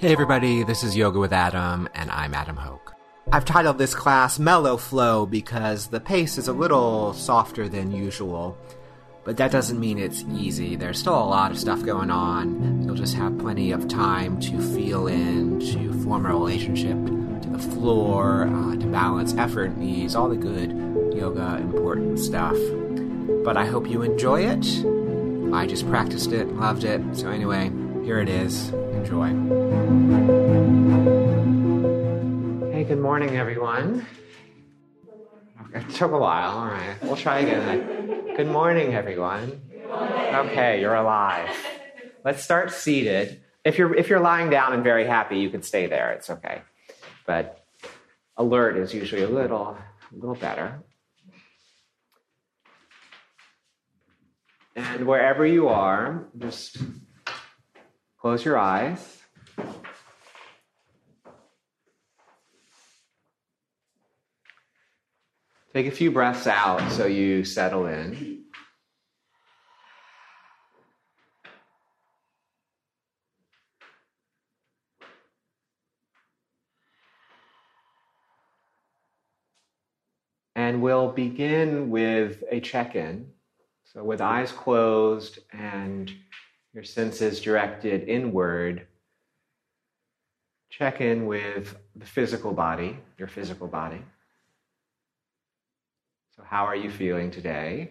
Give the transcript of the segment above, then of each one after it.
Hey everybody, this is Yoga with Adam, and I'm Adam Hoke. I've titled this class Mellow Flow because the pace is a little softer than usual, but that doesn't mean it's easy. There's still a lot of stuff going on. You'll just have plenty of time to feel in, to form a relationship to the floor, uh, to balance effort ease, all the good yoga important stuff. But I hope you enjoy it. I just practiced it loved it. So, anyway, here it is. Enjoy. Hey, good morning, everyone. It took a while. All right, we'll try again. Good morning, everyone. Okay, you're alive. Let's start seated. If you're if you're lying down and very happy, you can stay there. It's okay. But alert is usually a little a little better. And wherever you are, just close your eyes. Take a few breaths out so you settle in. And we'll begin with a check in. So, with eyes closed and your senses directed inward, check in with the physical body, your physical body. So, how are you feeling today?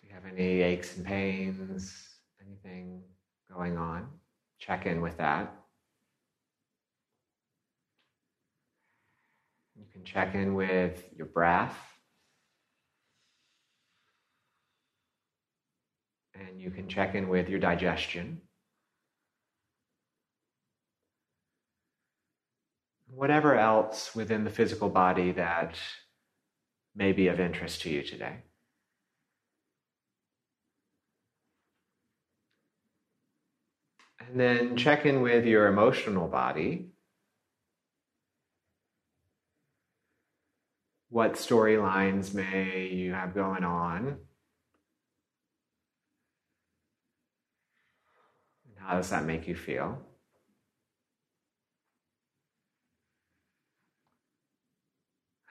Do you have any aches and pains? Anything going on? Check in with that. You can check in with your breath. And you can check in with your digestion. whatever else within the physical body that may be of interest to you today. And then check in with your emotional body. What storylines may you have going on? How does that make you feel?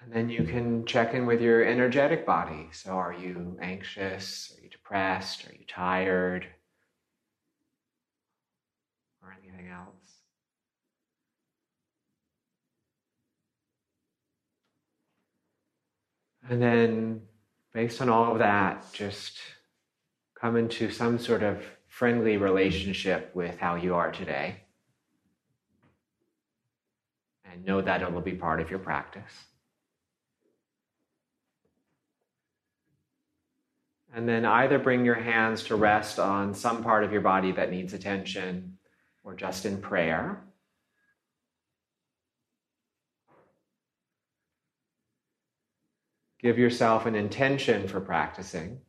And then you can check in with your energetic body. So, are you anxious? Are you depressed? Are you tired? Or anything else? And then, based on all of that, just come into some sort of friendly relationship with how you are today. And know that it will be part of your practice. And then either bring your hands to rest on some part of your body that needs attention or just in prayer. Give yourself an intention for practicing.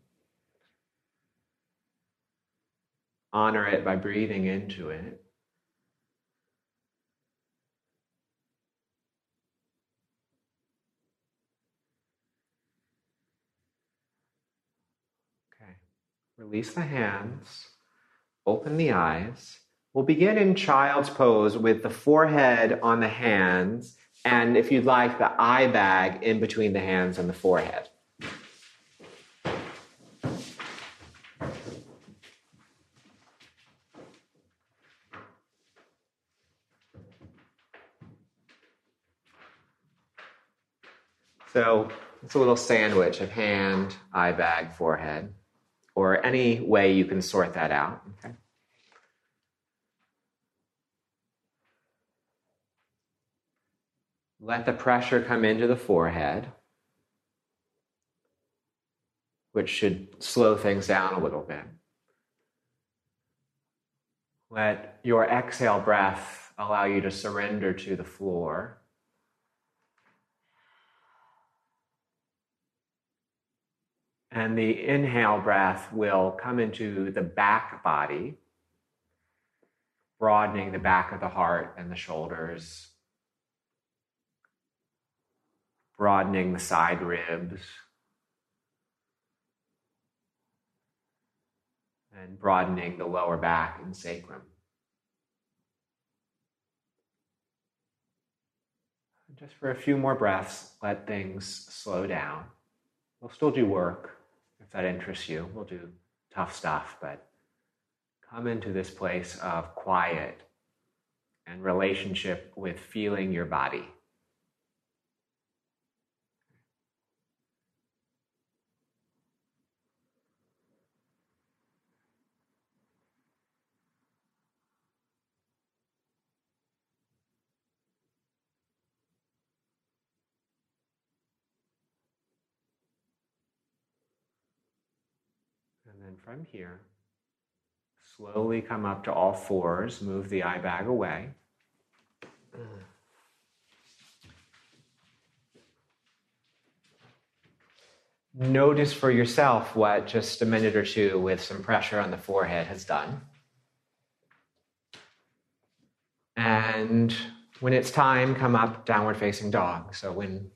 Honor it by breathing into it. Okay, release the hands, open the eyes. We'll begin in child's pose with the forehead on the hands, and if you'd like, the eye bag in between the hands and the forehead. So it's a little sandwich of hand, eye bag, forehead or any way you can sort that out. Okay. Let the pressure come into the forehead, which should slow things down a little bit. Let your exhale breath allow you to surrender to the floor. And the inhale breath will come into the back body, broadening the back of the heart and the shoulders, broadening the side ribs. and broadening the lower back and sacrum. Just for a few more breaths, let things slow down. We'll still do work if that interests you. We'll do tough stuff, but come into this place of quiet and relationship with feeling your body. And then from here, slowly come up to all fours, move the eye bag away. Notice for yourself what just a minute or two with some pressure on the forehead has done. And when it's time, come up downward facing dog. So when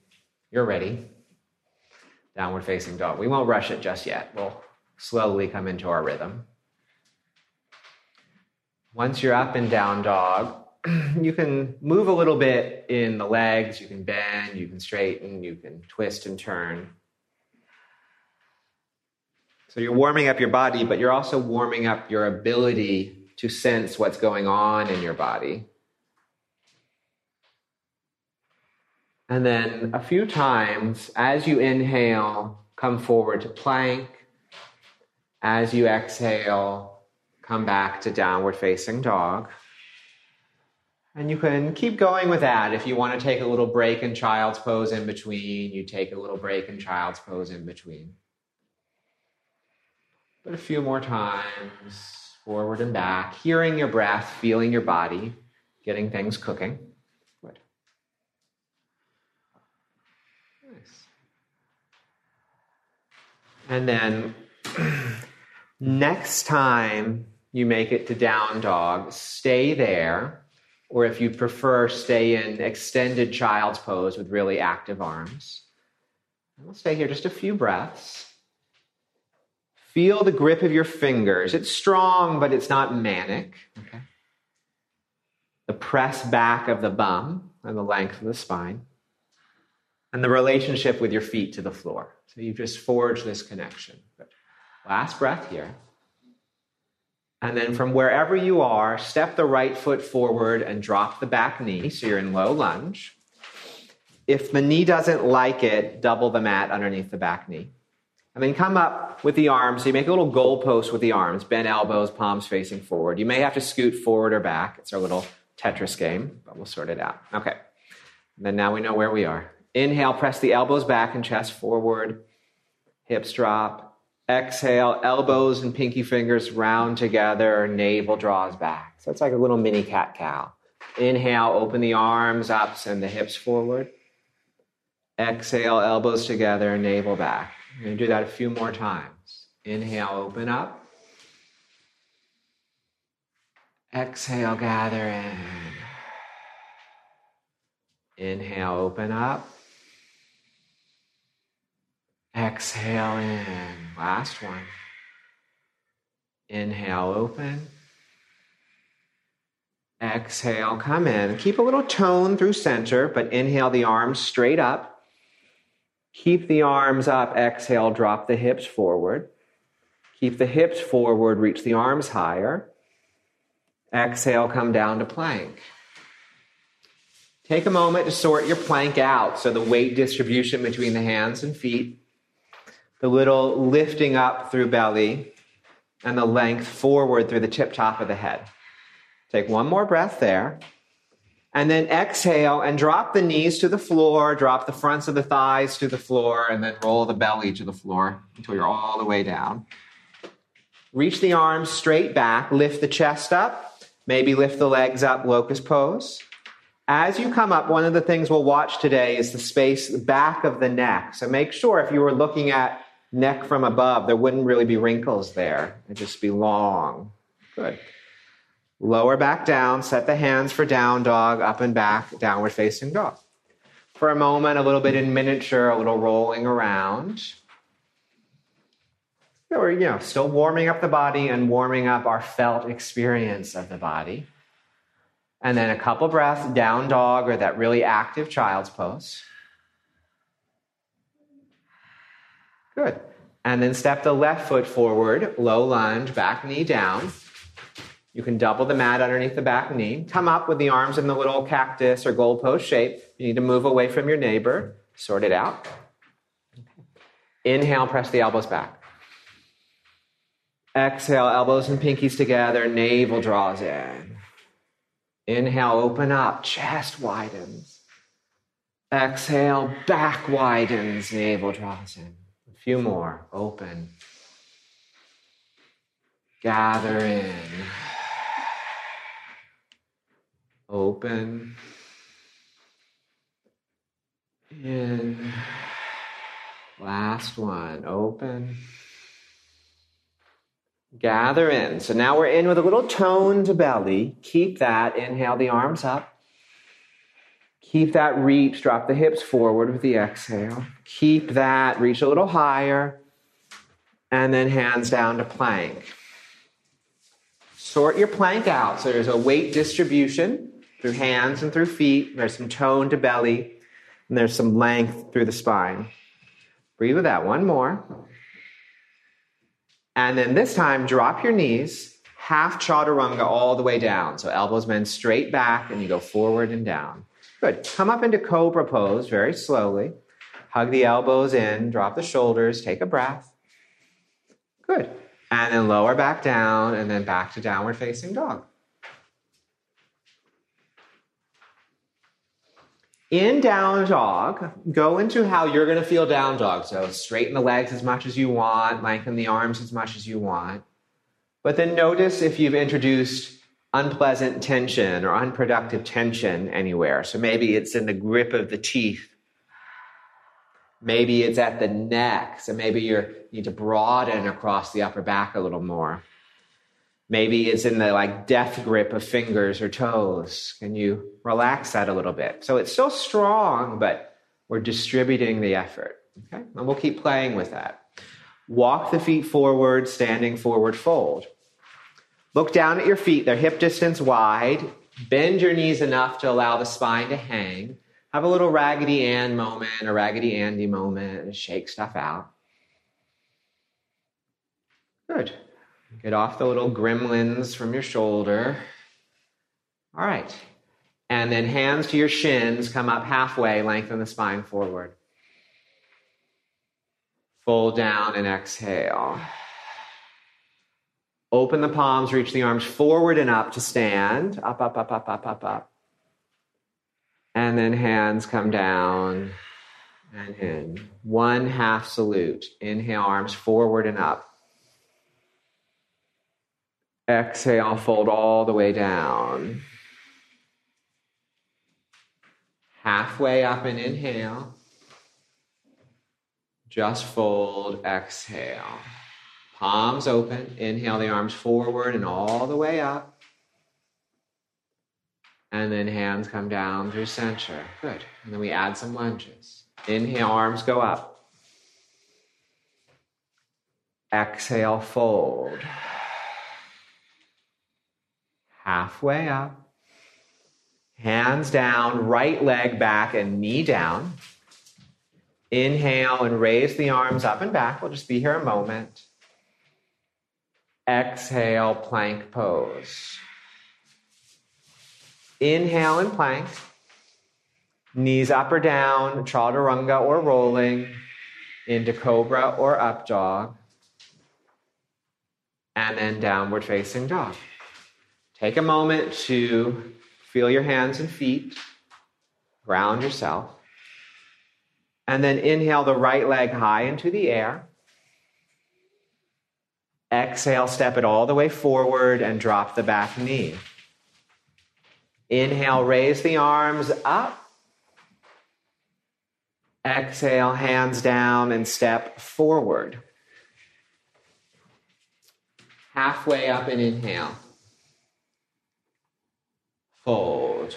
you're ready, downward facing dog. We won't rush it just yet. We'll slowly come into our rhythm. Once you're up and down dog, you can move a little bit in the legs, you can bend, you can straighten, you can twist and turn. So you're warming up your body, but you're also warming up your ability to sense what's going on in your body. And then a few times, as you inhale, come forward to plank. As you exhale, come back to downward facing dog. And you can keep going with that. If you want to take a little break in child's pose in between, you take a little break in child's pose in between. But a few more times, forward and back, hearing your breath, feeling your body, getting things cooking. Good. Nice. And then next time you make it to down dog, stay there. Or if you prefer, stay in extended child's pose with really active arms. And we'll stay here just a few breaths. Feel the grip of your fingers. It's strong, but it's not manic. Okay. The press back of the bum and the length of the spine and the relationship with your feet to the floor. So you've just forged this connection. Last breath here. And then from wherever you are, step the right foot forward and drop the back knee. So you're in low lunge. If the knee doesn't like it, double the mat underneath the back knee. And then come up with the arms. So you make a little goal post with the arms, bend elbows, palms facing forward. You may have to scoot forward or back. It's our little Tetris game, but we'll sort it out. Okay. And then now we know where we are. Inhale, press the elbows back and chest forward, hips drop. Exhale, elbows and pinky fingers round together, navel draws back. So it's like a little mini cat cow. Inhale, open the arms up, send the hips forward. Exhale, elbows together, navel back. You're going to do that a few more times. Inhale, open up. Exhale, gather in. Inhale, open up. Exhale in. Last one. Inhale, open. Exhale, come in. Keep a little tone through center, but inhale the arms straight up. Keep the arms up. Exhale, drop the hips forward. Keep the hips forward, reach the arms higher. Exhale, come down to plank. Take a moment to sort your plank out. So the weight distribution between the hands and feet the little lifting up through belly, and the length forward through the tip top of the head. Take one more breath there. And then exhale and drop the knees to the floor, drop the fronts of the thighs to the floor, and then roll the belly to the floor until you're all the way down. Reach the arms straight back, lift the chest up, maybe lift the legs up, locust pose. As you come up, one of the things we'll watch today is the space back of the neck. So make sure if you were looking at neck from above, there wouldn't really be wrinkles there. It'd just be long. Good. Lower back down, set the hands for down dog, up and back, downward facing dog. For a moment, a little bit in miniature, a little rolling around. We're, you know, still warming up the body and warming up our felt experience of the body. And then a couple breaths, down dog or that really active child's pose. Good. And then step the left foot forward, low lunge, back knee down. You can double the mat underneath the back knee. Come up with the arms in the little cactus or goalpost shape. You need to move away from your neighbor. Sort it out. Inhale, press the elbows back. Exhale, elbows and pinkies together, navel draws in. Inhale, open up, chest widens. Exhale, back widens, navel draws in. Few more, open. Gather in. Open. In. Last one, open. Gather in. So now we're in with a little tone to belly. Keep that. Inhale the arms up. Keep that reach. Drop the hips forward with the exhale. Keep that. Reach a little higher. And then hands down to plank. Sort your plank out. So there's a weight distribution through hands and through feet. There's some tone to belly. And there's some length through the spine. Breathe with that. One more. And then this time, drop your knees, half chaturanga all the way down. So elbows bend straight back and you go forward and down. Good. Come up into cobra pose very slowly. Hug the elbows in, drop the shoulders, take a breath. Good. And then lower back down and then back to downward facing dog. In down dog, go into how you're going to feel down dog. So straighten the legs as much as you want, lengthen the arms as much as you want. But then notice if you've introduced unpleasant tension or unproductive tension anywhere. So maybe it's in the grip of the teeth. Maybe it's at the neck. So maybe you need to broaden across the upper back a little more. Maybe it's in the like death grip of fingers or toes. Can you relax that a little bit? So it's still strong, but we're distributing the effort. Okay? And we'll keep playing with that. Walk the feet forward, standing forward fold. Look down at your feet, they're hip distance wide. Bend your knees enough to allow the spine to hang. Have a little Raggedy Ann moment, a Raggedy Andy moment, and shake stuff out. Good. Get off the little gremlins from your shoulder. All right. And then hands to your shins, come up halfway, lengthen the spine forward. Fold down and exhale. Open the palms, reach the arms forward and up to stand. Up, up, up, up, up, up, up. And then hands come down and in. One half salute. Inhale, arms forward and up. Exhale, fold all the way down. Halfway up and inhale. Just fold, exhale. Palms open. Inhale the arms forward and all the way up. And then hands come down through center. Good. And then we add some lunges. Inhale, arms go up. Exhale, fold halfway up. Hands down, right leg back and knee down. Inhale and raise the arms up and back. We'll just be here a moment. Exhale, plank pose. Inhale and plank. Knees up or down, chaturanga or rolling, into cobra or up dog. And then downward facing dog. Take a moment to feel your hands and feet, ground yourself, and then inhale the right leg high into the air. Exhale, step it all the way forward and drop the back knee. Inhale, raise the arms up. Exhale, hands down and step forward. Halfway up and inhale. Fold.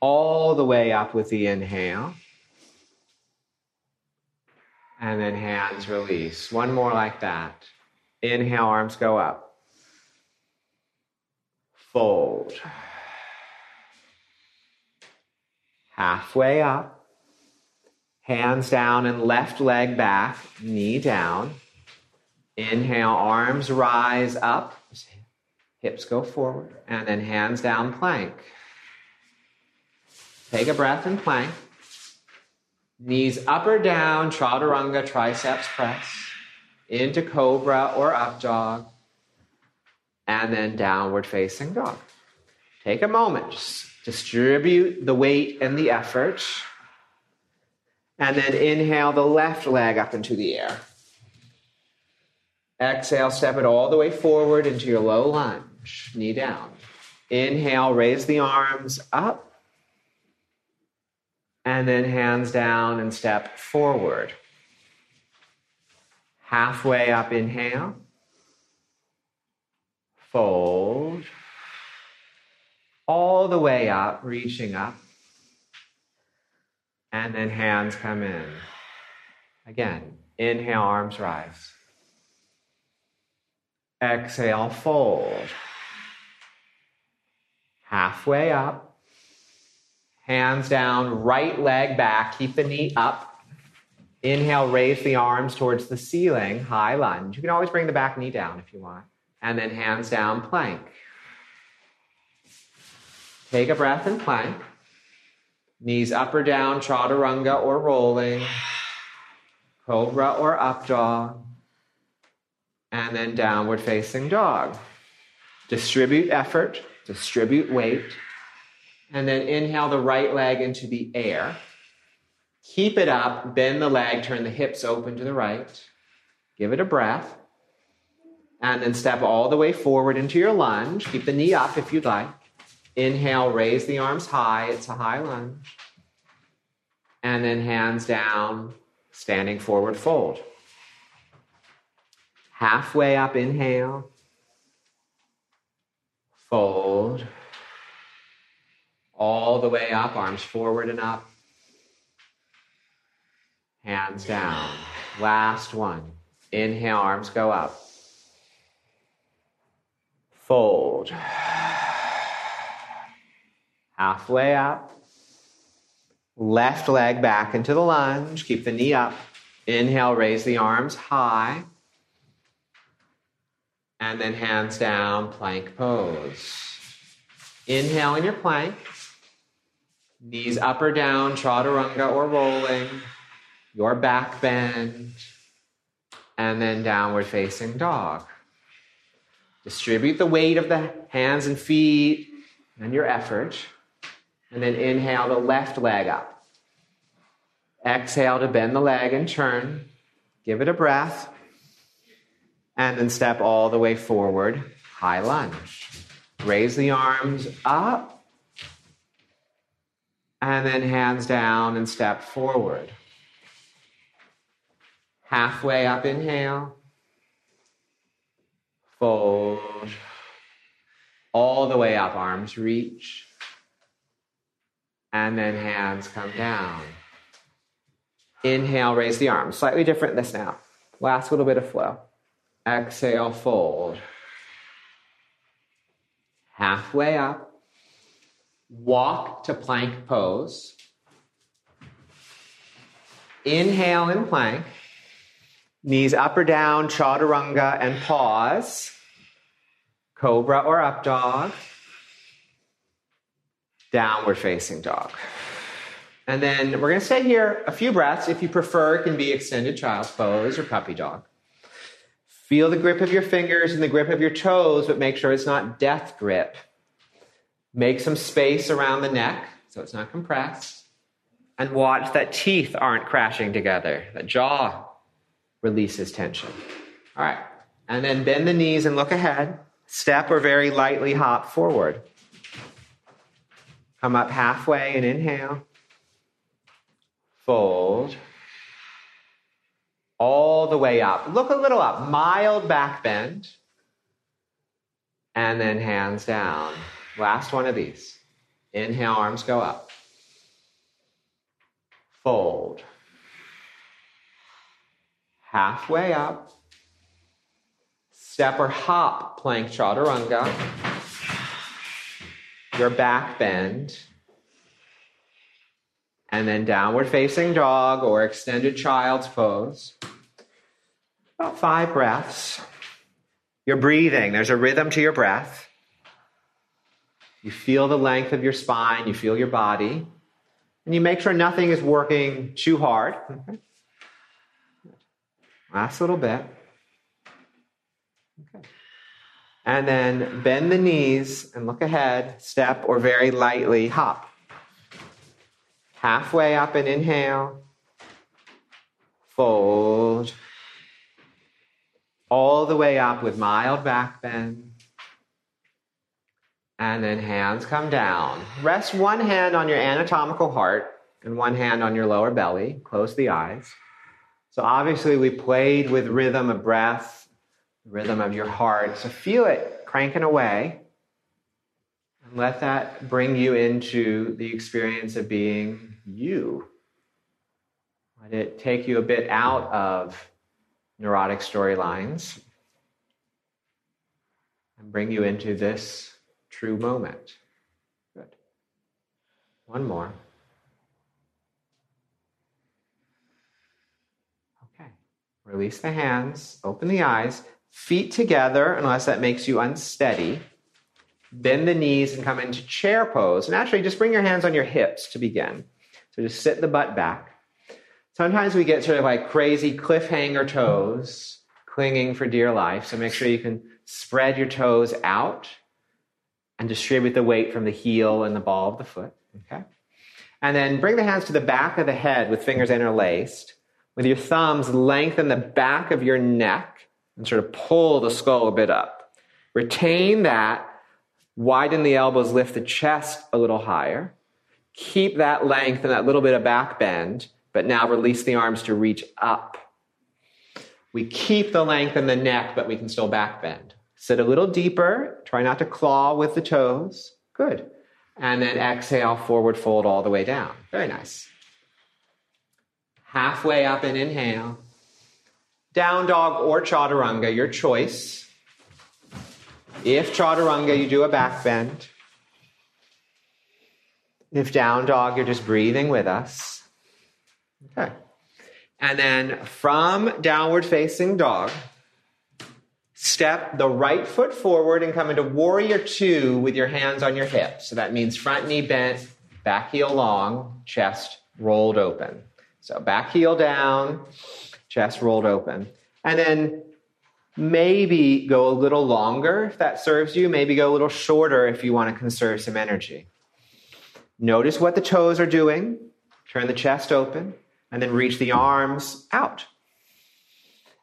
All the way up with the inhale. And then hands release. One more like that. Inhale, arms go up. Fold. Halfway up. Hands down and left leg back, knee down. Inhale, arms rise up, hips go forward, and then hands down, plank. Take a breath and plank. Knees up or down, chaturanga, triceps press, into cobra or up dog, and then downward facing dog. Take a moment, just distribute the weight and the effort. And then inhale the left leg up into the air. Exhale, step it all the way forward into your low lunge, knee down. Inhale, raise the arms up. And then hands down and step forward. Halfway up, inhale. Fold. All the way up, reaching up and then hands come in. Again, inhale, arms rise. Exhale, fold. Halfway up. Hands down, right leg back, keep the knee up. Inhale, raise the arms towards the ceiling, high lunge. You can always bring the back knee down if you want. And then hands down, plank. Take a breath and plank. Knees up or down, chaturanga or rolling, cobra or up dog, and then downward facing dog. Distribute effort, distribute weight, and then inhale the right leg into the air. Keep it up, bend the leg, turn the hips open to the right. Give it a breath. And then step all the way forward into your lunge. Keep the knee up if you'd like. Inhale, raise the arms high. It's a high lunge. And then hands down, standing forward fold. Halfway up, inhale. Fold. All the way up, arms forward and up. Hands down. Last one. Inhale, arms go up. Fold halfway up. Left leg back into the lunge. Keep the knee up. Inhale, raise the arms high. And then hands down, plank pose. Inhale in your plank. Knees up or down, chaturanga or rolling. Your back bend. And then downward facing dog. Distribute the weight of the hands and feet and your effort. And then inhale the left leg up. Exhale to bend the leg and turn. Give it a breath. And then step all the way forward. High lunge. Raise the arms up. And then hands down and step forward. Halfway up, inhale. Fold. All the way up, arms reach and then hands come down. Inhale, raise the arms. Slightly different this now. Last little bit of flow. Exhale, fold. Halfway up. Walk to plank pose. Inhale in plank. Knees up or down, chaturanga, and pause. Cobra or up dog downward facing dog. And then we're going to stay here a few breaths. If you prefer, it can be extended child's pose or puppy dog. Feel the grip of your fingers and the grip of your toes, but make sure it's not death grip. Make some space around the neck so it's not compressed. And watch that teeth aren't crashing together, that jaw releases tension. All right. And then bend the knees and look ahead. Step or very lightly hop forward. Come up halfway and inhale. Fold. All the way up. Look a little up. Mild back bend. And then hands down. Last one of these. Inhale, arms go up. Fold. halfway up. Step or hop, plank chaturanga. Your back bend. And then downward facing dog or extended child's pose. About five breaths. You're breathing, there's a rhythm to your breath. You feel the length of your spine, you feel your body, and you make sure nothing is working too hard. Okay. Last little bit. Okay. And then bend the knees and look ahead, step or very lightly hop. Halfway up and inhale. Fold. All the way up with mild back bend. And then hands come down. Rest one hand on your anatomical heart and one hand on your lower belly. Close the eyes. So obviously, we played with rhythm of breath, rhythm of your heart. So feel it cranking away. And let that bring you into the experience of being you. Let it take you a bit out of neurotic storylines and bring you into this true moment. Good. One more. Okay. Release the hands, open the eyes, feet together, unless that makes you unsteady. Bend the knees and come into chair pose. And actually, just bring your hands on your hips to begin. So just sit the butt back. Sometimes we get sort of like crazy cliffhanger toes, clinging for dear life. So make sure you can spread your toes out and distribute the weight from the heel and the ball of the foot. Okay? And then bring the hands to the back of the head with fingers interlaced. With your thumbs, lengthen the back of your neck and sort of pull the skull a bit up. Retain that. Widen the elbows, lift the chest a little higher. Keep that length and that little bit of back bend, but now release the arms to reach up. We keep the length in the neck, but we can still back bend. Sit a little deeper. Try not to claw with the toes. Good. And then exhale, forward fold all the way down. Very nice. Halfway up and inhale. Down dog or chaturanga, your choice. If chaturanga, you do a back bend. If down dog, you're just breathing with us. Okay. And then from downward facing dog, Step the right foot forward and come into warrior two with your hands on your hips. So that means front knee bent, back heel long, chest rolled open. So back heel down, chest rolled open. And then maybe go a little longer if that serves you, maybe go a little shorter if you want to conserve some energy. Notice what the toes are doing. Turn the chest open and then reach the arms out.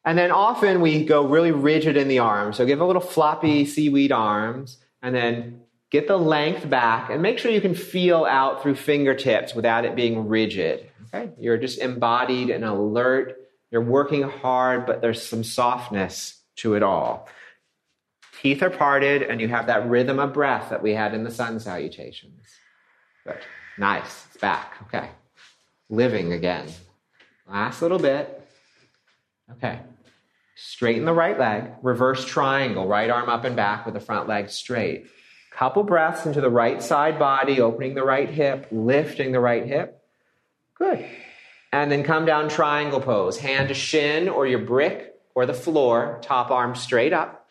And then often we go really rigid in the arms. So give a little floppy seaweed arms and then get the length back and make sure you can feel out through fingertips without it being rigid. Okay? You're just embodied and alert. You're working hard, but there's some softness to it all. Teeth are parted and you have that rhythm of breath that we had in the sun salutations. Good. Nice. It's back. Okay. Living again. Last little bit. Okay. Straighten the right leg, reverse triangle, right arm up and back with the front leg straight. Couple breaths into the right side body, opening the right hip, lifting the right hip. Good. And then come down triangle pose. Hand to shin or your brick or the floor, top arm straight up.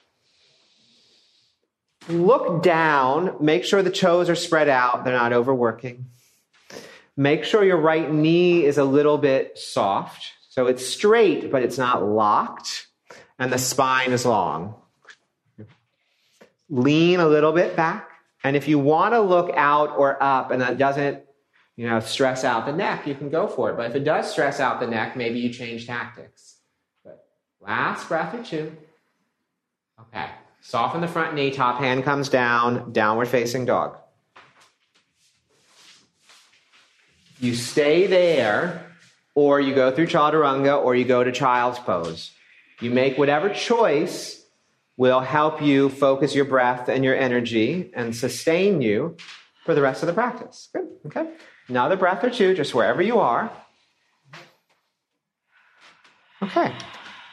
Look down, make sure the toes are spread out, they're not overworking. Make sure your right knee is a little bit soft. So it's straight, but it's not locked and the spine is long. Lean a little bit back. And if you want to look out or up and that doesn't, you know, stress out the neck, you can go for it. But if it does stress out the neck, maybe you change tactics. But last breath or two. Okay. Soften the front knee, top hand comes down, downward facing dog. You stay there, or you go through chaturanga, or you go to child's pose. You make whatever choice will help you focus your breath and your energy and sustain you for the rest of the practice. Good. Okay. Another breath or two, just wherever you are. Okay.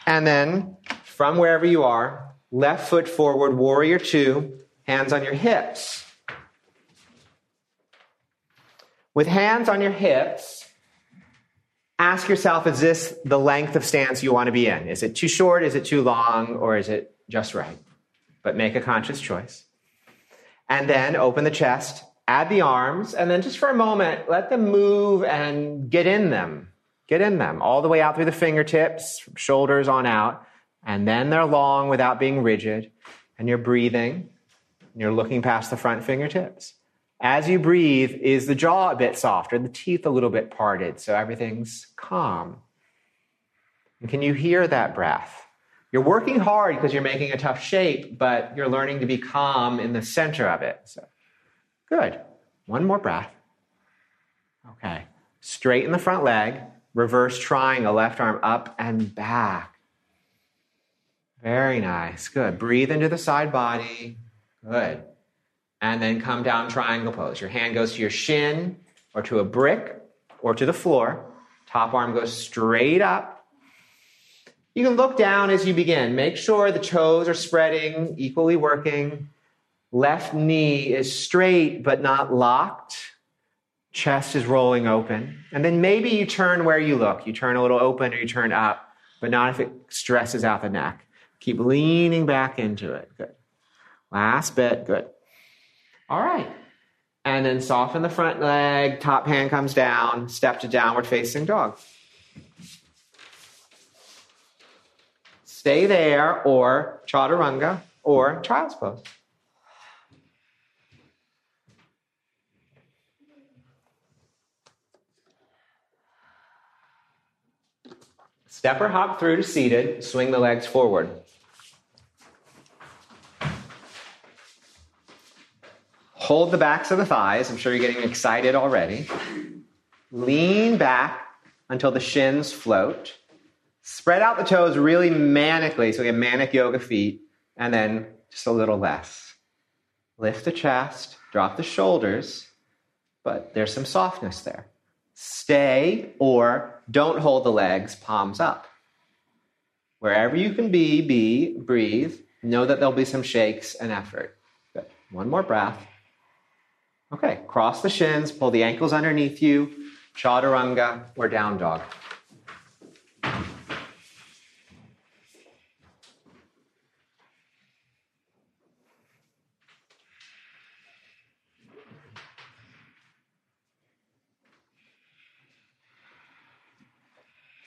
And then from wherever you are, left foot forward, warrior two, hands on your hips. With hands on your hips, ask yourself is this the length of stance you want to be in? Is it too short? Is it too long? Or is it just right? But make a conscious choice. And then open the chest, add the arms, and then just for a moment, let them move and get in them. Get in them all the way out through the fingertips, shoulders on out. And then they're long without being rigid. And you're breathing. And you're looking past the front fingertips. As you breathe, is the jaw a bit softer, the teeth a little bit parted, so everything's calm? And can you hear that breath? You're working hard because you're making a tough shape, but you're learning to be calm in the center of it. So, good. One more breath. Okay. Straighten the front leg, reverse triangle, left arm up and back. Very nice. Good. Breathe into the side body. Good. And then come down triangle pose. Your hand goes to your shin or to a brick or to the floor. Top arm goes straight up. You can look down as you begin. Make sure the toes are spreading, equally working. Left knee is straight but not locked. Chest is rolling open. And then maybe you turn where you look. You turn a little open or you turn up, but not if it stresses out the neck. Keep leaning back into it. Good. Last bit. Good. All right. And then soften the front leg, top hand comes down, step to downward facing dog. Stay there or chaturanga or child's pose. Step or hop through to seated, swing the legs forward. Hold the backs of the thighs. I'm sure you're getting excited already. Lean back until the shins float. Spread out the toes really manically, so we have manic yoga feet, and then just a little less. Lift the chest, drop the shoulders, but there's some softness there. Stay or don't hold the legs, palms up. Wherever you can be, be, breathe. Know that there'll be some shakes and effort. Good. One more breath. Okay, cross the shins, pull the ankles underneath you, chaturanga or down dog.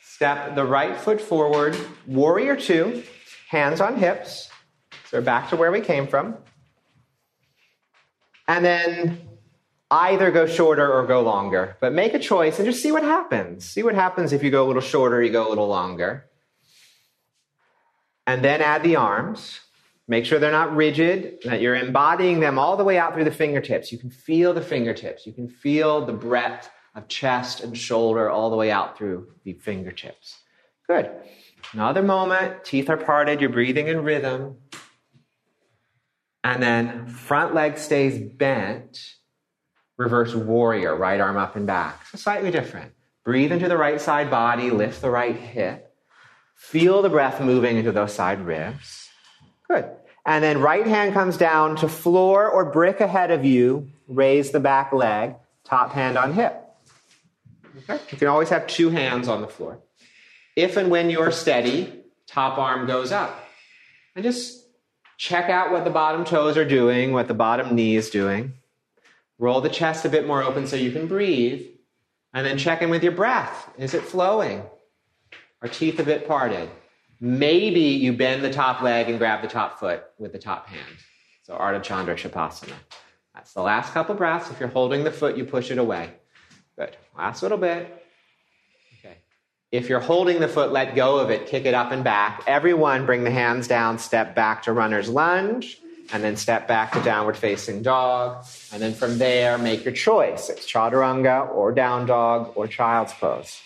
Step the right foot forward, warrior two, hands on hips. So we're back to where we came from. And then either go shorter or go longer, but make a choice and just see what happens. See what happens if you go a little shorter, you go a little longer. And then add the arms. Make sure they're not rigid, that you're embodying them all the way out through the fingertips. You can feel the fingertips. You can feel the breadth of chest and shoulder all the way out through the fingertips. Good. Another moment, teeth are parted, you're breathing in rhythm. And then front leg stays bent, reverse warrior, right arm up and back. So slightly different. Breathe into the right side body, lift the right hip. Feel the breath moving into those side ribs. Good. And then right hand comes down to floor or brick ahead of you. Raise the back leg, top hand on hip. Okay? You can always have two hands on the floor. If and when you're steady, top arm goes up. And just check out what the bottom toes are doing, what the bottom knee is doing. Roll the chest a bit more open so you can breathe. And then check in with your breath. Is it flowing? Are teeth a bit parted? Maybe you bend the top leg and grab the top foot with the top hand. So Ardha Chandra Chapasana. That's the last couple breaths. If you're holding the foot, you push it away. Good. Last little bit. Okay. If you're holding the foot, let go of it, kick it up and back. Everyone bring the hands down, step back to runner's lunge, and then step back to downward facing dog. And then from there, make your choice. It's chaturanga or down dog or child's pose.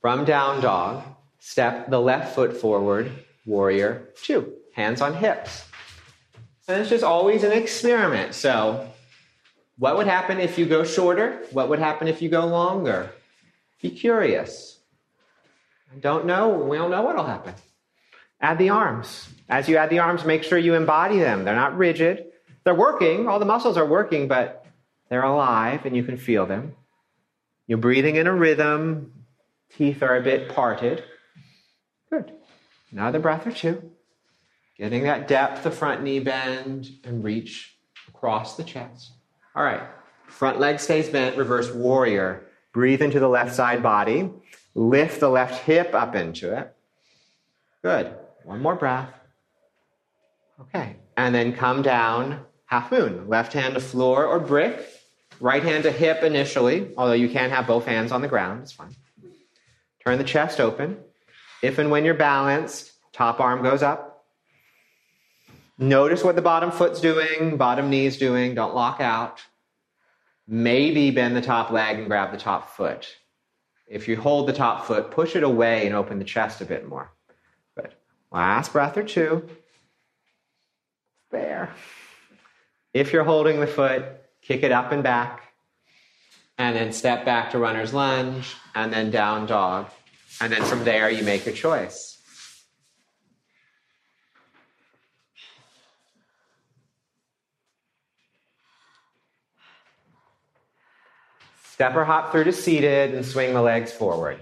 From down dog, Step the left foot forward, warrior two. Hands on hips. And it's just always an experiment. So, what would happen if you go shorter? What would happen if you go longer? Be curious. I don't know. We don't know what'll happen. Add the arms. As you add the arms, make sure you embody them. They're not rigid. They're working. All the muscles are working, but they're alive and you can feel them. You're breathing in a rhythm. Teeth are a bit parted. Good. Another breath or two. Getting that depth of front knee bend and reach across the chest. All right. Front leg stays bent, reverse warrior. Breathe into the left side body. Lift the left hip up into it. Good. One more breath. Okay. And then come down half moon. Left hand to floor or brick. Right hand to hip initially, although you can have both hands on the ground. It's fine. Turn the chest open. If and when you're balanced, top arm goes up. Notice what the bottom foot's doing, bottom knee's doing. Don't lock out. Maybe bend the top leg and grab the top foot. If you hold the top foot, push it away and open the chest a bit more. Good. Last breath or two. There. If you're holding the foot, kick it up and back, and then step back to runner's lunge, and then down dog. And then from there, you make your choice. Step or hop through to seated and swing the legs forward.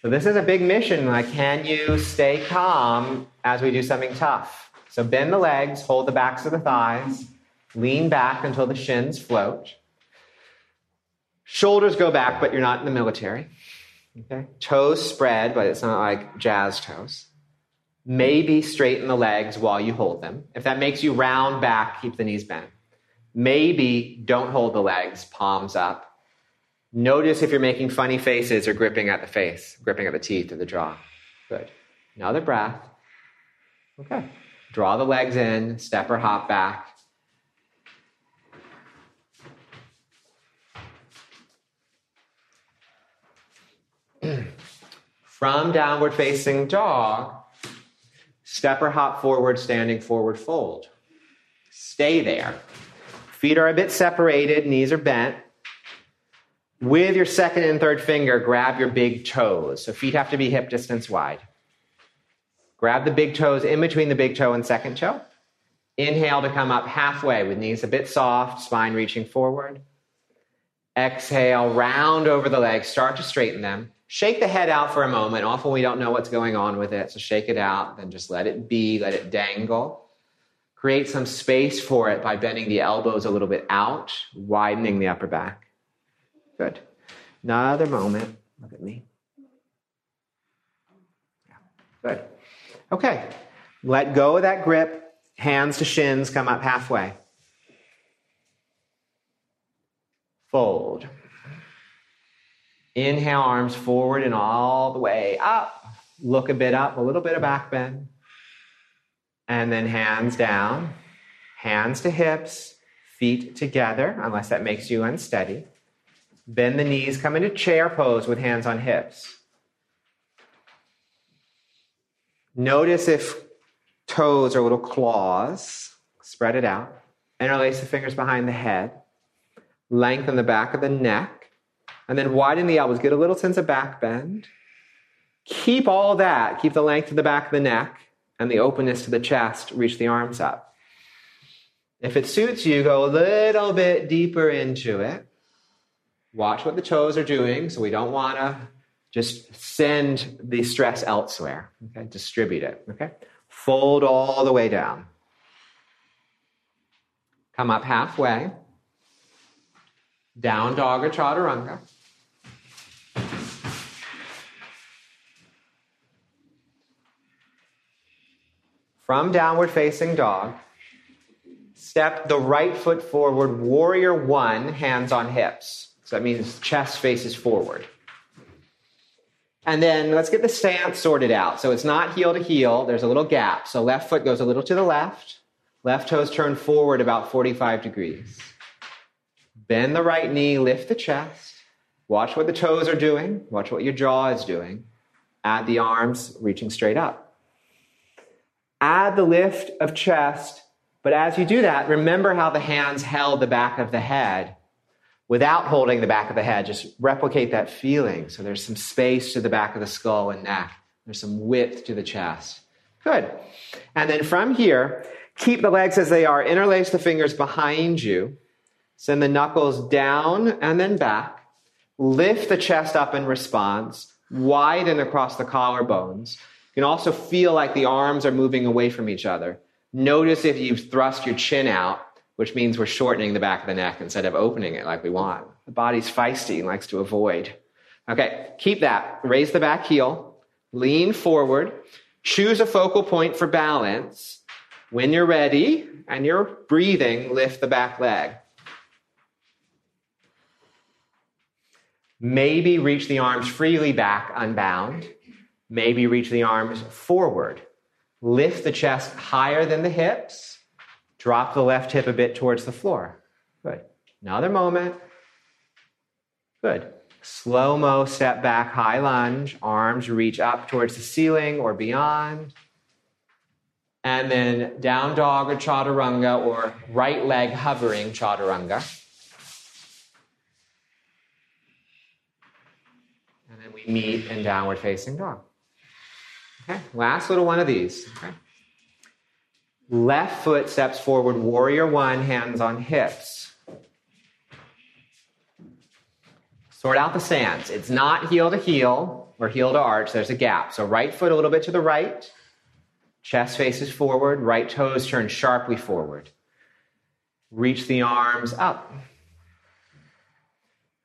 So, this is a big mission. Like, can you stay calm as we do something tough? So, bend the legs, hold the backs of the thighs, lean back until the shins float. Shoulders go back, but you're not in the military. Okay? Toes spread, but it's not like jazz toes. Maybe straighten the legs while you hold them. If that makes you round back, keep the knees bent. Maybe don't hold the legs, palms up. Notice if you're making funny faces or gripping at the face, gripping at the teeth or the jaw. Good. Another breath. Okay. Draw the legs in, step or hop back. From downward facing dog, step or hop forward, standing forward fold. Stay there. Feet are a bit separated, knees are bent. With your second and third finger, grab your big toes. So feet have to be hip distance wide. Grab the big toes in between the big toe and second toe. Inhale to come up halfway with knees a bit soft, spine reaching forward. Exhale, round over the legs, start to straighten them. Shake the head out for a moment. Often we don't know what's going on with it, so shake it out, then just let it be, let it dangle. Create some space for it by bending the elbows a little bit out, widening the upper back. Good. Another moment. Look at me. Good. Okay. Let go of that grip. Hands to shins, come up halfway. Fold. Inhale, arms forward and all the way up. Look a bit up, a little bit of back bend. And then hands down, hands to hips, feet together, unless that makes you unsteady. Bend the knees, come into chair pose with hands on hips. Notice if toes are little claws. Spread it out. Interlace the fingers behind the head. Lengthen the back of the neck. And then widen the elbows. Get a little sense of back bend. Keep all that. Keep the length of the back of the neck and the openness to the chest. Reach the arms up. If it suits you, go a little bit deeper into it. Watch what the toes are doing. So we don't want to just send the stress elsewhere. Okay, distribute it. Okay, fold all the way down. Come up halfway. Down dog or chaturanga. From downward facing dog, step the right foot forward, warrior one, hands on hips. That means chest faces forward. And then let's get the stance sorted out. So it's not heel to heel, there's a little gap. So left foot goes a little to the left, left toes turn forward about 45 degrees. Bend the right knee, lift the chest. Watch what the toes are doing, watch what your jaw is doing. Add the arms reaching straight up. Add the lift of chest But as you do that, remember how the hands held the back of the head without holding the back of the head. Just replicate that feeling. So there's some space to the back of the skull and neck, there's some width to the chest. Good. And then from here, keep the legs as they are, interlace the fingers behind you, send the knuckles down and then back, lift the chest up in response, widen across the collarbones. You can also feel like the arms are moving away from each other. Notice if you've thrust your chin out, which means we're shortening the back of the neck instead of opening it like we want. The body's feisty and likes to avoid. Okay, keep that. Raise the back heel, lean forward, choose a focal point for balance. When you're ready and you're breathing, lift the back leg. Maybe reach the arms freely back, unbound. Maybe reach the arms forward. Lift the chest higher than the hips. Drop the left hip a bit towards the floor. Good. Another moment. Good. Slow mo step back, high lunge. Arms reach up towards the ceiling or beyond. And then down dog or chaturanga or right leg hovering chaturanga. And then we meet in downward facing dog. Okay, last little one of these. Okay. Left foot steps forward, warrior one, hands on hips. Sort out the sands. It's not heel to heel or heel to arch, there's a gap. So, right foot a little bit to the right, chest faces forward, right toes turn sharply forward. Reach the arms up.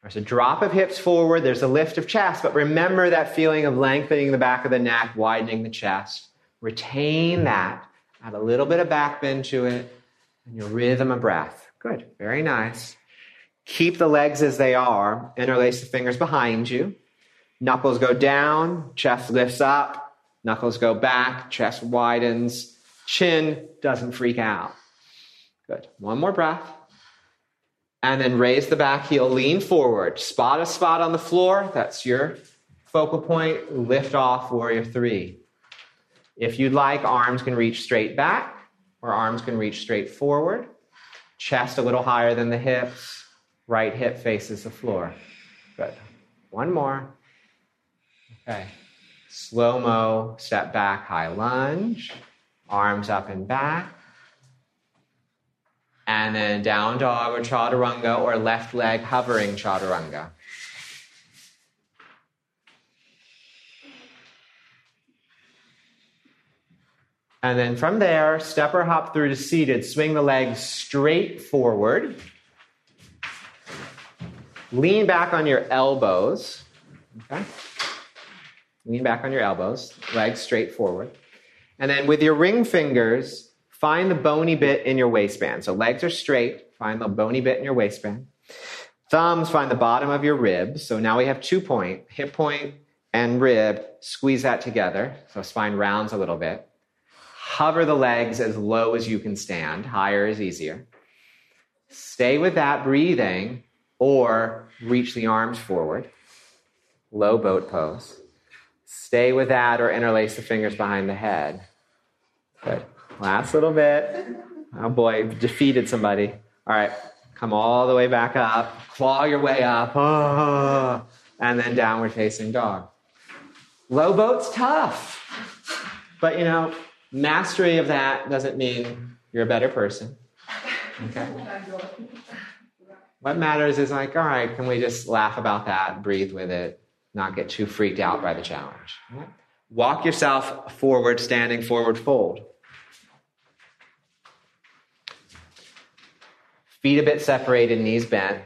There's a drop of hips forward, there's a lift of chest, but remember that feeling of lengthening the back of the neck, widening the chest. Retain that. Add a little bit of back bend to it, and your rhythm of breath. Good, very nice. Keep the legs as they are, interlace the fingers behind you. Knuckles go down, chest lifts up, knuckles go back, chest widens, chin doesn't freak out. Good. One more breath and then raise the back heel, lean forward, spot a spot on the floor. That's your focal point. Lift off, warrior three. If you'd like, arms can reach straight back or arms can reach straight forward. Chest a little higher than the hips. Right hip faces the floor. Good. One more. Okay. Slow mo, step back, high lunge. Arms up and back and then down dog or chaturanga or left leg hovering chaturanga. And then from there, step or hop through to seated. Swing the legs straight forward. Lean back on your elbows. Okay? Lean back on your elbows, legs straight forward. And then with your ring fingers, Find the bony bit in your waistband. So legs are straight. Find the bony bit in your waistband. Thumbs find the bottom of your ribs. So now we have two point, hip point and rib. Squeeze that together. So spine rounds a little bit. Hover the legs as low as you can stand. Higher is easier. Stay with that breathing or reach the arms forward. Low boat pose. Stay with that or interlace the fingers behind the head. Good. Last little bit. Oh boy, defeated somebody. All right, come all the way back up, claw your way up, oh, and then downward facing dog. Low boat's tough, but you know, mastery of that doesn't mean you're a better person. Okay. What matters is like, all right, can we just laugh about that, breathe with it, not get too freaked out by the challenge? Walk yourself forward, standing forward fold. Feet a bit separated, knees bent.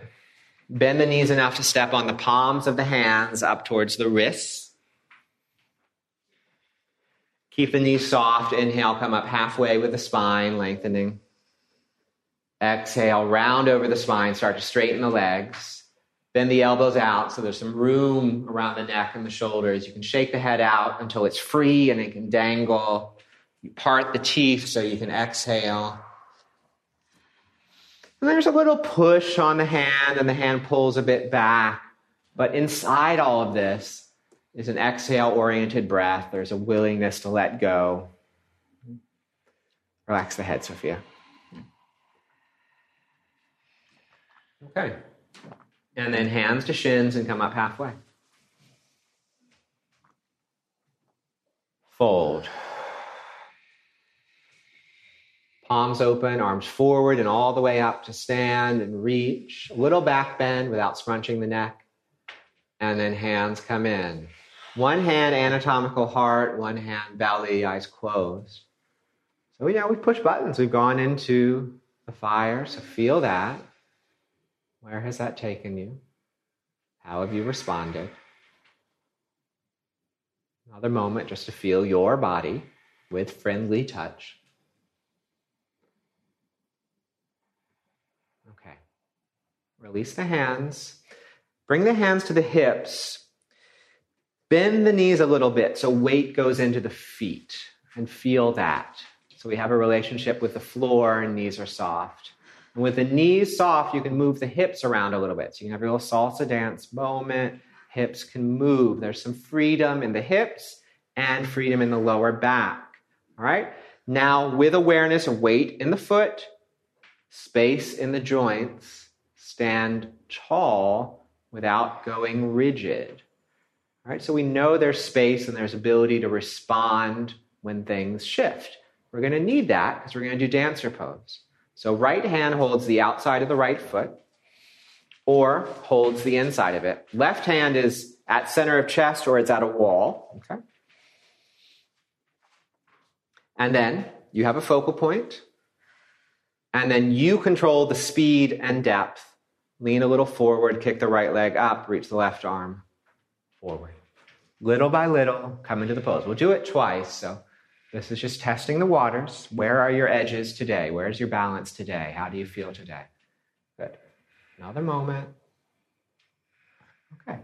Bend the knees enough to step on the palms of the hands up towards the wrists. Keep the knees soft. Inhale, come up halfway with the spine, lengthening. Exhale, round over the spine, start to straighten the legs. Bend the elbows out so there's some room around the neck and the shoulders. You can shake the head out until it's free and it can dangle. You part the teeth so you can exhale. And there's a little push on the hand, and the hand pulls a bit back. But inside all of this there's an exhale oriented breath, there's a willingness to let go. Relax the head, Sophia. Okay. And then hands to shins and come up halfway. Fold. Palms open, arms forward and all the way up to stand and reach. A little back bend without scrunching the neck. And then hands come in. One hand anatomical heart, one hand belly, eyes closed. So, yeah, we've pushed buttons. We've gone into the fire. So, feel that. Where has that taken you? How have you responded? Another moment just to feel your body with friendly touch. Okay. Release the hands. Bring the hands to the hips. Bend the knees a little bit so weight goes into the feet and feel that. So we have a relationship with the floor and knees are soft. And with the knees soft, you can move the hips around a little bit. So you can have your little salsa dance moment. Hips can move. There's some freedom in the hips and freedom in the lower back. All right? Now, with awareness of weight in the foot, space in the joints, stand tall without going rigid. All right? So we know there's space and there's ability to respond when things shift. We're going to need that because we're going to do dancer pose. So right hand holds the outside of the right foot or holds the inside of it. Left hand is at center of chest or it's at a wall. Okay. And then you have a focal point. And then you control the speed and depth. Lean a little forward, kick the right leg up, reach the left arm forward. Little by little, come into the pose. We'll do it twice. So this is just testing the waters. Where are your edges today? Where's your balance today? How do you feel today? Good. Another moment. Okay.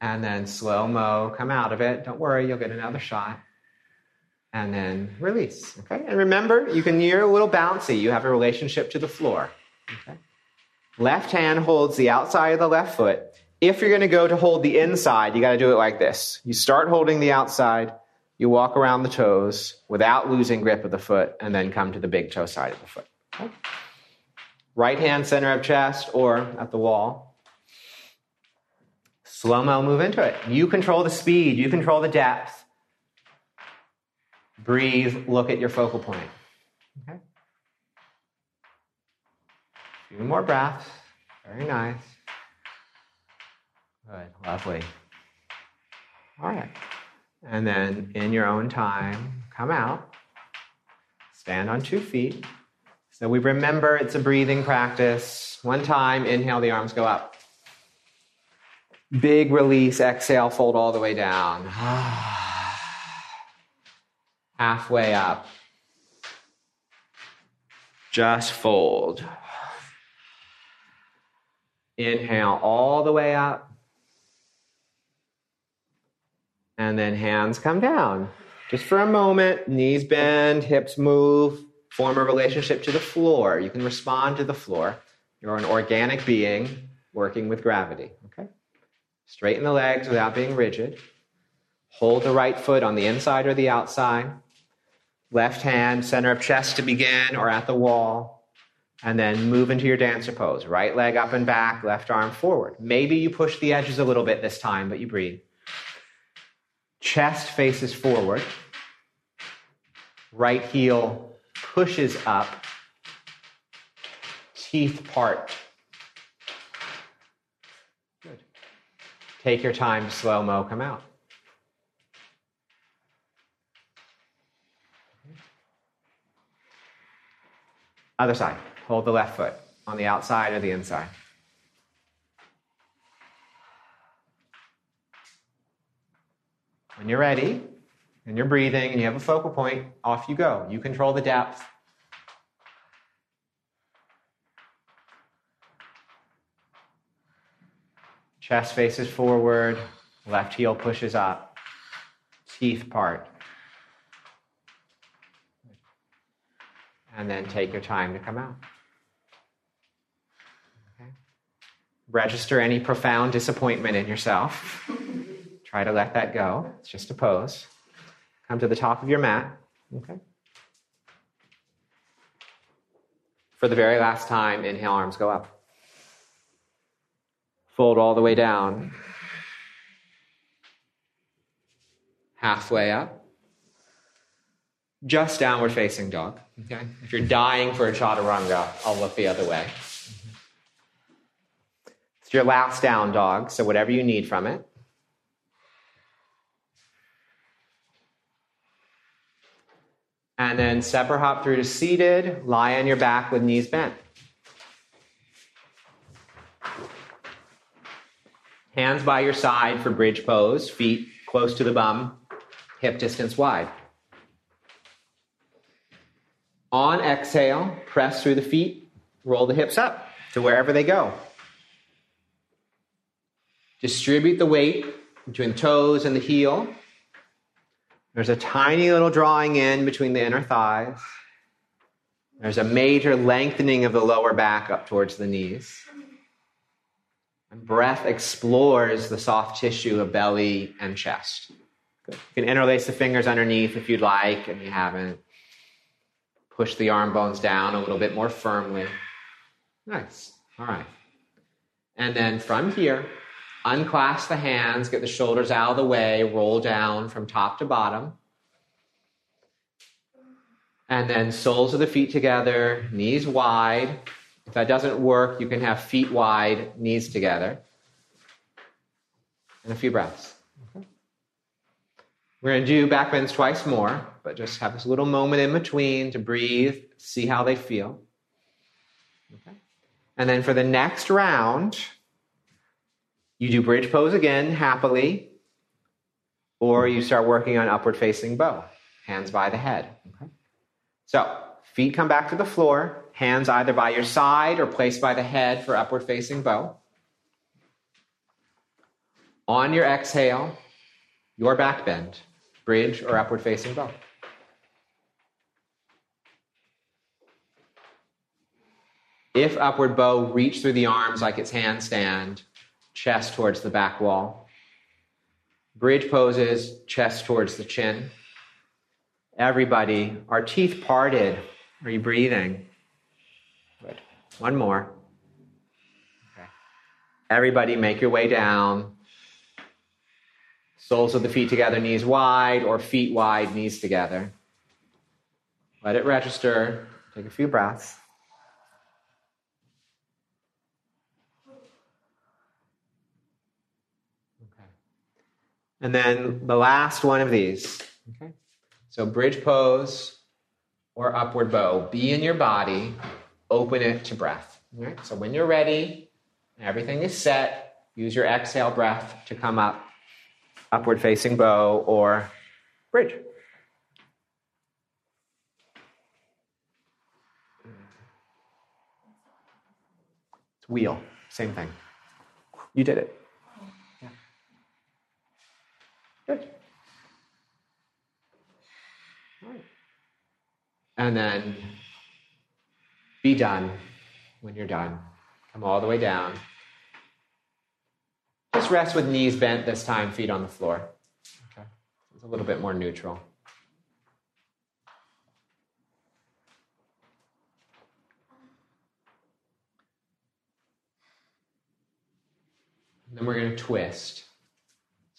And then slow mo, come out of it. Don't worry, you'll get another shot. And then release. Okay. And remember, you can, you're a little bouncy. You have a relationship to the floor. Okay. Left hand holds the outside of the left foot. If you're going to go to hold the inside, you got to do it like this. You start holding the outside you walk around the toes without losing grip of the foot and then come to the big toe side of the foot. Okay. Right hand center of chest or at the wall. Slow mo, move into it. You control the speed, you control the depth. Breathe, look at your focal point. Okay. A few more breaths. Very nice. Good, lovely. All right. And then in your own time, come out, stand on two feet. So we remember it's a breathing practice. One time, inhale, the arms go up. Big release, exhale, fold all the way down. Halfway up. Just fold. Inhale all the way up. And then hands come down. Just for a moment, knees bend, hips move, form a relationship to the floor. You can respond to the floor. You're an organic being working with gravity, okay? Straighten the legs without being rigid. Hold the right foot on the inside or the outside. Left hand, center of chest to begin or at the wall. And then move into your dancer pose. Right leg up and back, left arm forward. Maybe you push the edges a little bit this time, but you breathe. Chest faces forward. Right heel pushes up. Teeth part. Good. Take your time slow mo come out. Other side. Hold the left foot on the outside or the inside. When you're ready and you're breathing and you have a focal point, off you go. You control the depth. Chest faces forward, left heel pushes up, teeth part. And then take your time to come out. Register any profound disappointment in yourself. Try to let that go. It's just a pose. Come to the top of your mat. Okay. For the very last time, inhale, arms go up. Fold all the way down. Halfway up. Just downward facing dog. Okay? If you're dying for a chaturanga, I'll look the other way. Mm-hmm. It's your last down dog, so whatever you need from it. And then step or hop through to seated, lie on your back with knees bent. Hands by your side for bridge pose, feet close to the bum, hip distance wide. On exhale, press through the feet, roll the hips up to wherever they go. Distribute the weight between the toes and the heel. There's a tiny little drawing in between the inner thighs. There's a major lengthening of the lower back up towards the knees. And breath explores the soft tissue of belly and chest. Good. You can interlace the fingers underneath if you'd like, and you haven't. Push the arm bones down a little bit more firmly. Nice. All right. And then from here, unclasp the hands, get the shoulders out of the way, roll down from top to bottom. And then soles of the feet together, knees wide. If that doesn't work, you can have feet wide, knees together. And a few breaths. Okay. We're going to do back bends twice more, but just have this little moment in between to breathe, see how they feel. Okay. And then for the next round, you do bridge pose again happily, or you start working on upward facing bow, hands by the head. Okay. So, feet come back to the floor, hands either by your side or placed by the head for upward facing bow. On your exhale, your back bend, bridge or upward facing bow. If upward bow, reach through the arms like it's handstand, chest towards the back wall. Bridge poses, chest towards the chin. Everybody, are teeth parted? Are you breathing? Good. One more. Okay. Everybody, make your way down. Soles of the feet together, knees wide, or feet wide, knees together. Let it register. Take a few breaths. And then the last one of these. Okay. So bridge pose or upward bow. Be in your body, open it to breath. Right? So when you're ready, everything is set, use your exhale breath to come up, upward facing bow or bridge. It's wheel, same thing. You did it. Yeah. Good. And then be done when you're done. Come all the way down. Just rest with knees bent this time, feet on the floor. Okay. It's a little bit more neutral. And then we're going to twist.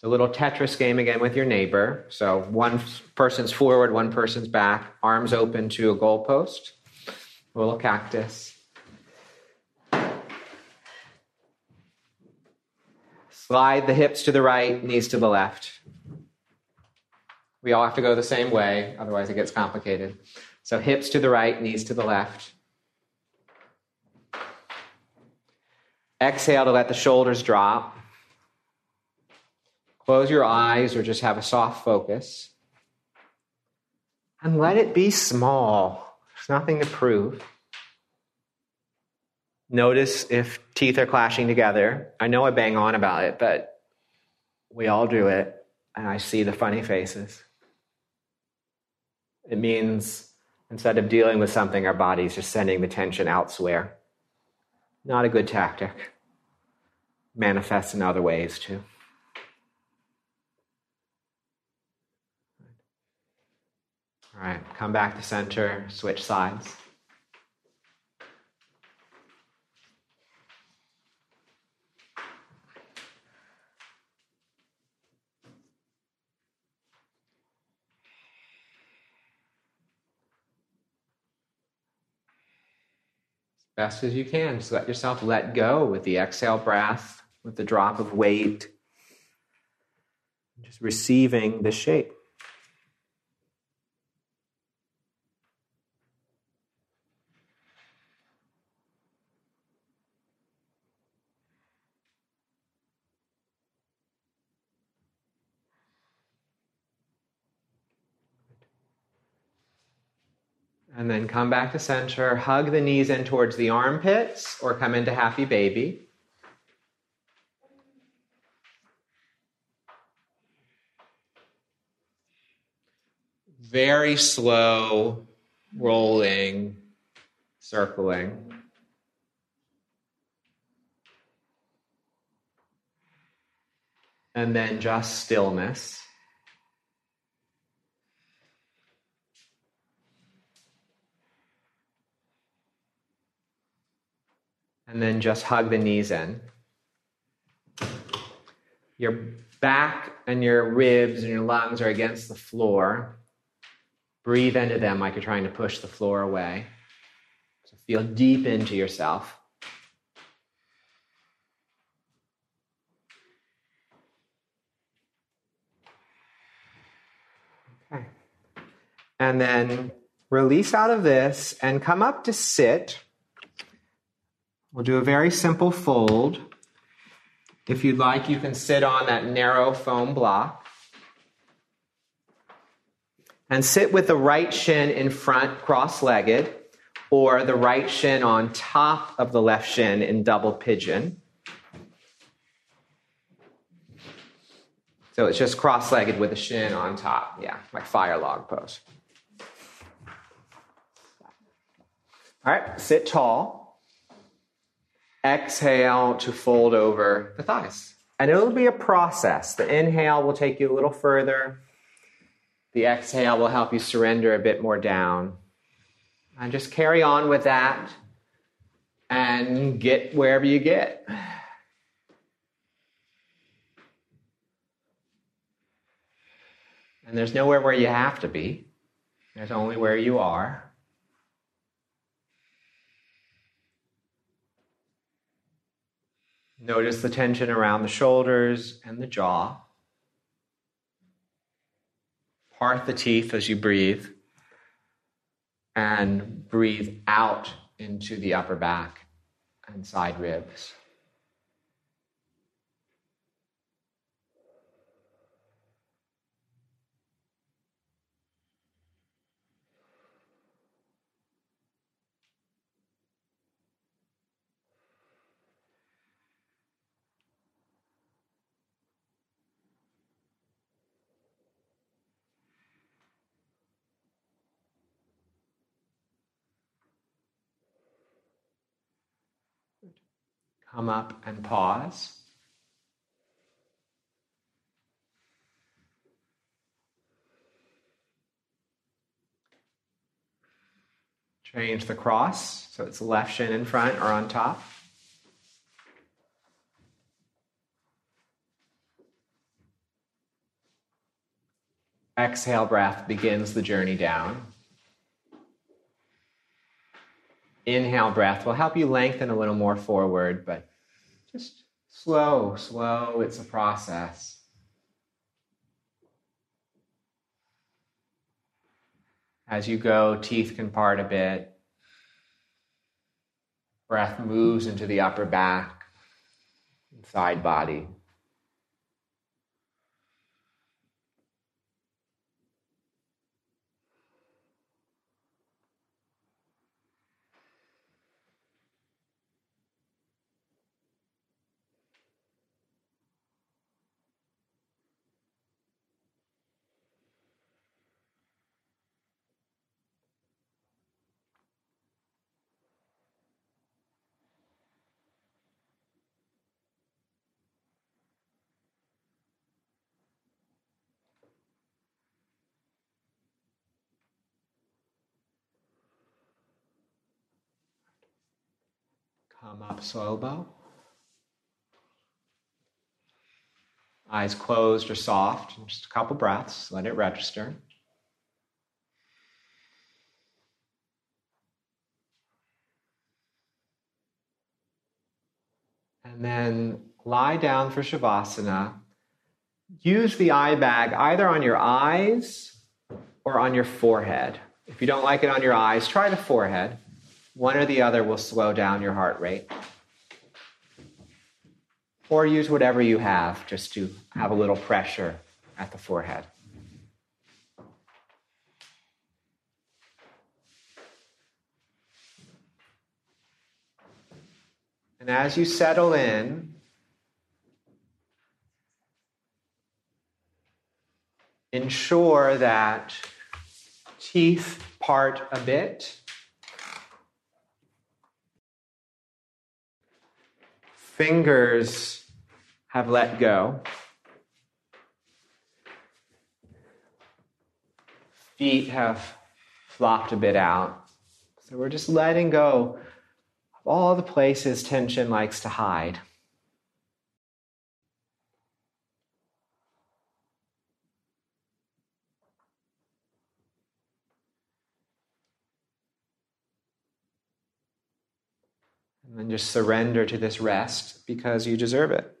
It's a little Tetris game again with your neighbor. So one person's forward, one person's back, arms open to a goalpost, a little cactus. Slide the hips to the right, knees to the left. We all have to go the same way, otherwise, it gets complicated. So, hips to the right, knees to the left. Exhale to let the shoulders drop. Close your eyes or just have a soft focus. And let it be small. There's nothing to prove. Notice if teeth are clashing together. I know I bang on about it, but we all do it, and I see the funny faces. It means instead of dealing with something, our body's just sending the tension elsewhere. Not a good tactic. Manifests in other ways, too. All right, come back to center, switch sides. best as you can. Just let yourself let go with the exhale breath, with the drop of weight, just receiving the shape. Then come back to center, hug the knees in towards the armpits, or come into happy baby. Very slow rolling, circling. And then just stillness. And then just hug the knees in. Your back and your ribs and your lungs are against the floor. Breathe into them like you're trying to push the floor away. So feel deep into yourself. Okay. And then release out of this and come up to sit We'll do a very simple fold. If you'd like, you can sit on that narrow foam block. And sit with the right shin in front, cross legged, or the right shin on top of the left shin in double pigeon. So it's just cross legged with a shin on top. Yeah, like fire log pose. All right, sit tall. Exhale to fold over the thighs. And it'll be a process. The inhale will take you a little further. The exhale will help you surrender a bit more down. And just carry on with that and get wherever you get. And there's nowhere where you have to be, there's only where you are. Notice the tension around the shoulders and the jaw. Part the teeth as you breathe. And breathe out into the upper back and side ribs. Come up and pause. Change the cross so it's left shin in front or on top. Exhale breath begins the journey down. Inhale breath will help you lengthen a little more forward, but just slow, slow. It's a process. As you go, teeth can part a bit. Breath moves into the upper back, side body. Up slow bow. Eyes closed or soft, just a couple breaths, let it register. And then lie down for Shavasana. Use the eye bag either on your eyes or on your forehead. If you don't like it on your eyes, try the forehead. One or the other will slow down your heart rate. Or use whatever you have just to have a little pressure at the forehead. And as you settle in, ensure that teeth part a bit. Fingers have let go. Feet have flopped a bit out. So we're just letting go of all the places tension likes to hide. And just surrender to this rest because you deserve it.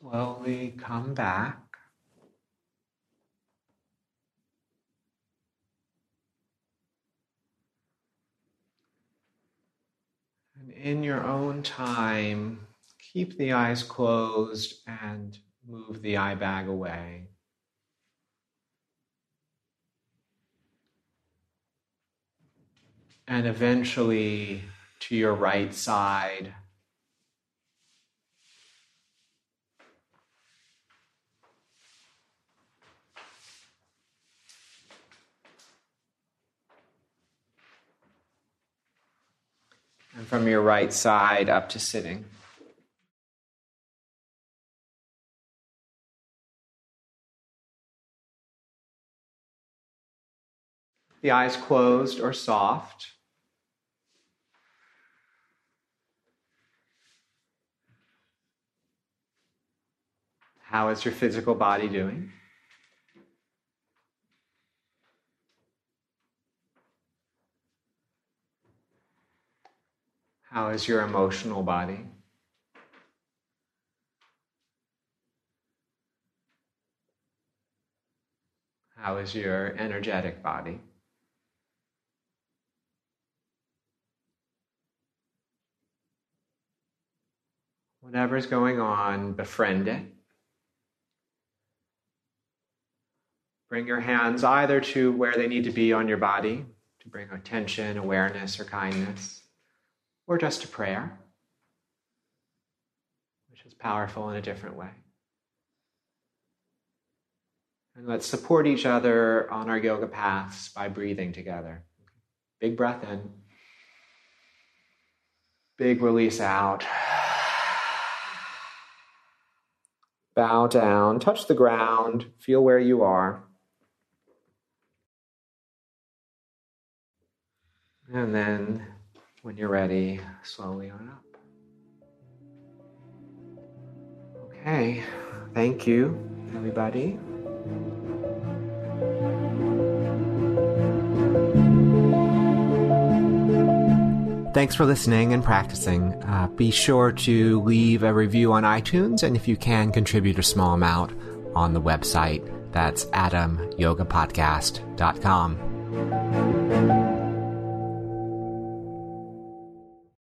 Slowly come back. And in your own time, keep the eyes closed and move the eye bag away. And eventually to your right side. From your right side up to sitting. The eyes closed or soft. How is your physical body doing? How is your emotional body? How is your energetic body? Whatever's going on, befriend it. Bring your hands either to where they need to be on your body to bring attention, awareness, or kindness, or just a prayer, which is powerful in a different way. And let's support each other on our yoga paths by breathing together. Big breath in, big release out. Bow down, touch the ground, feel where you are. And then, when you're ready, slowly on up. Okay, thank you, everybody. Thanks for listening and practicing. Uh, be sure to leave a review on iTunes, and if you can, contribute a small amount on the website. That's adamyogapodcast.com.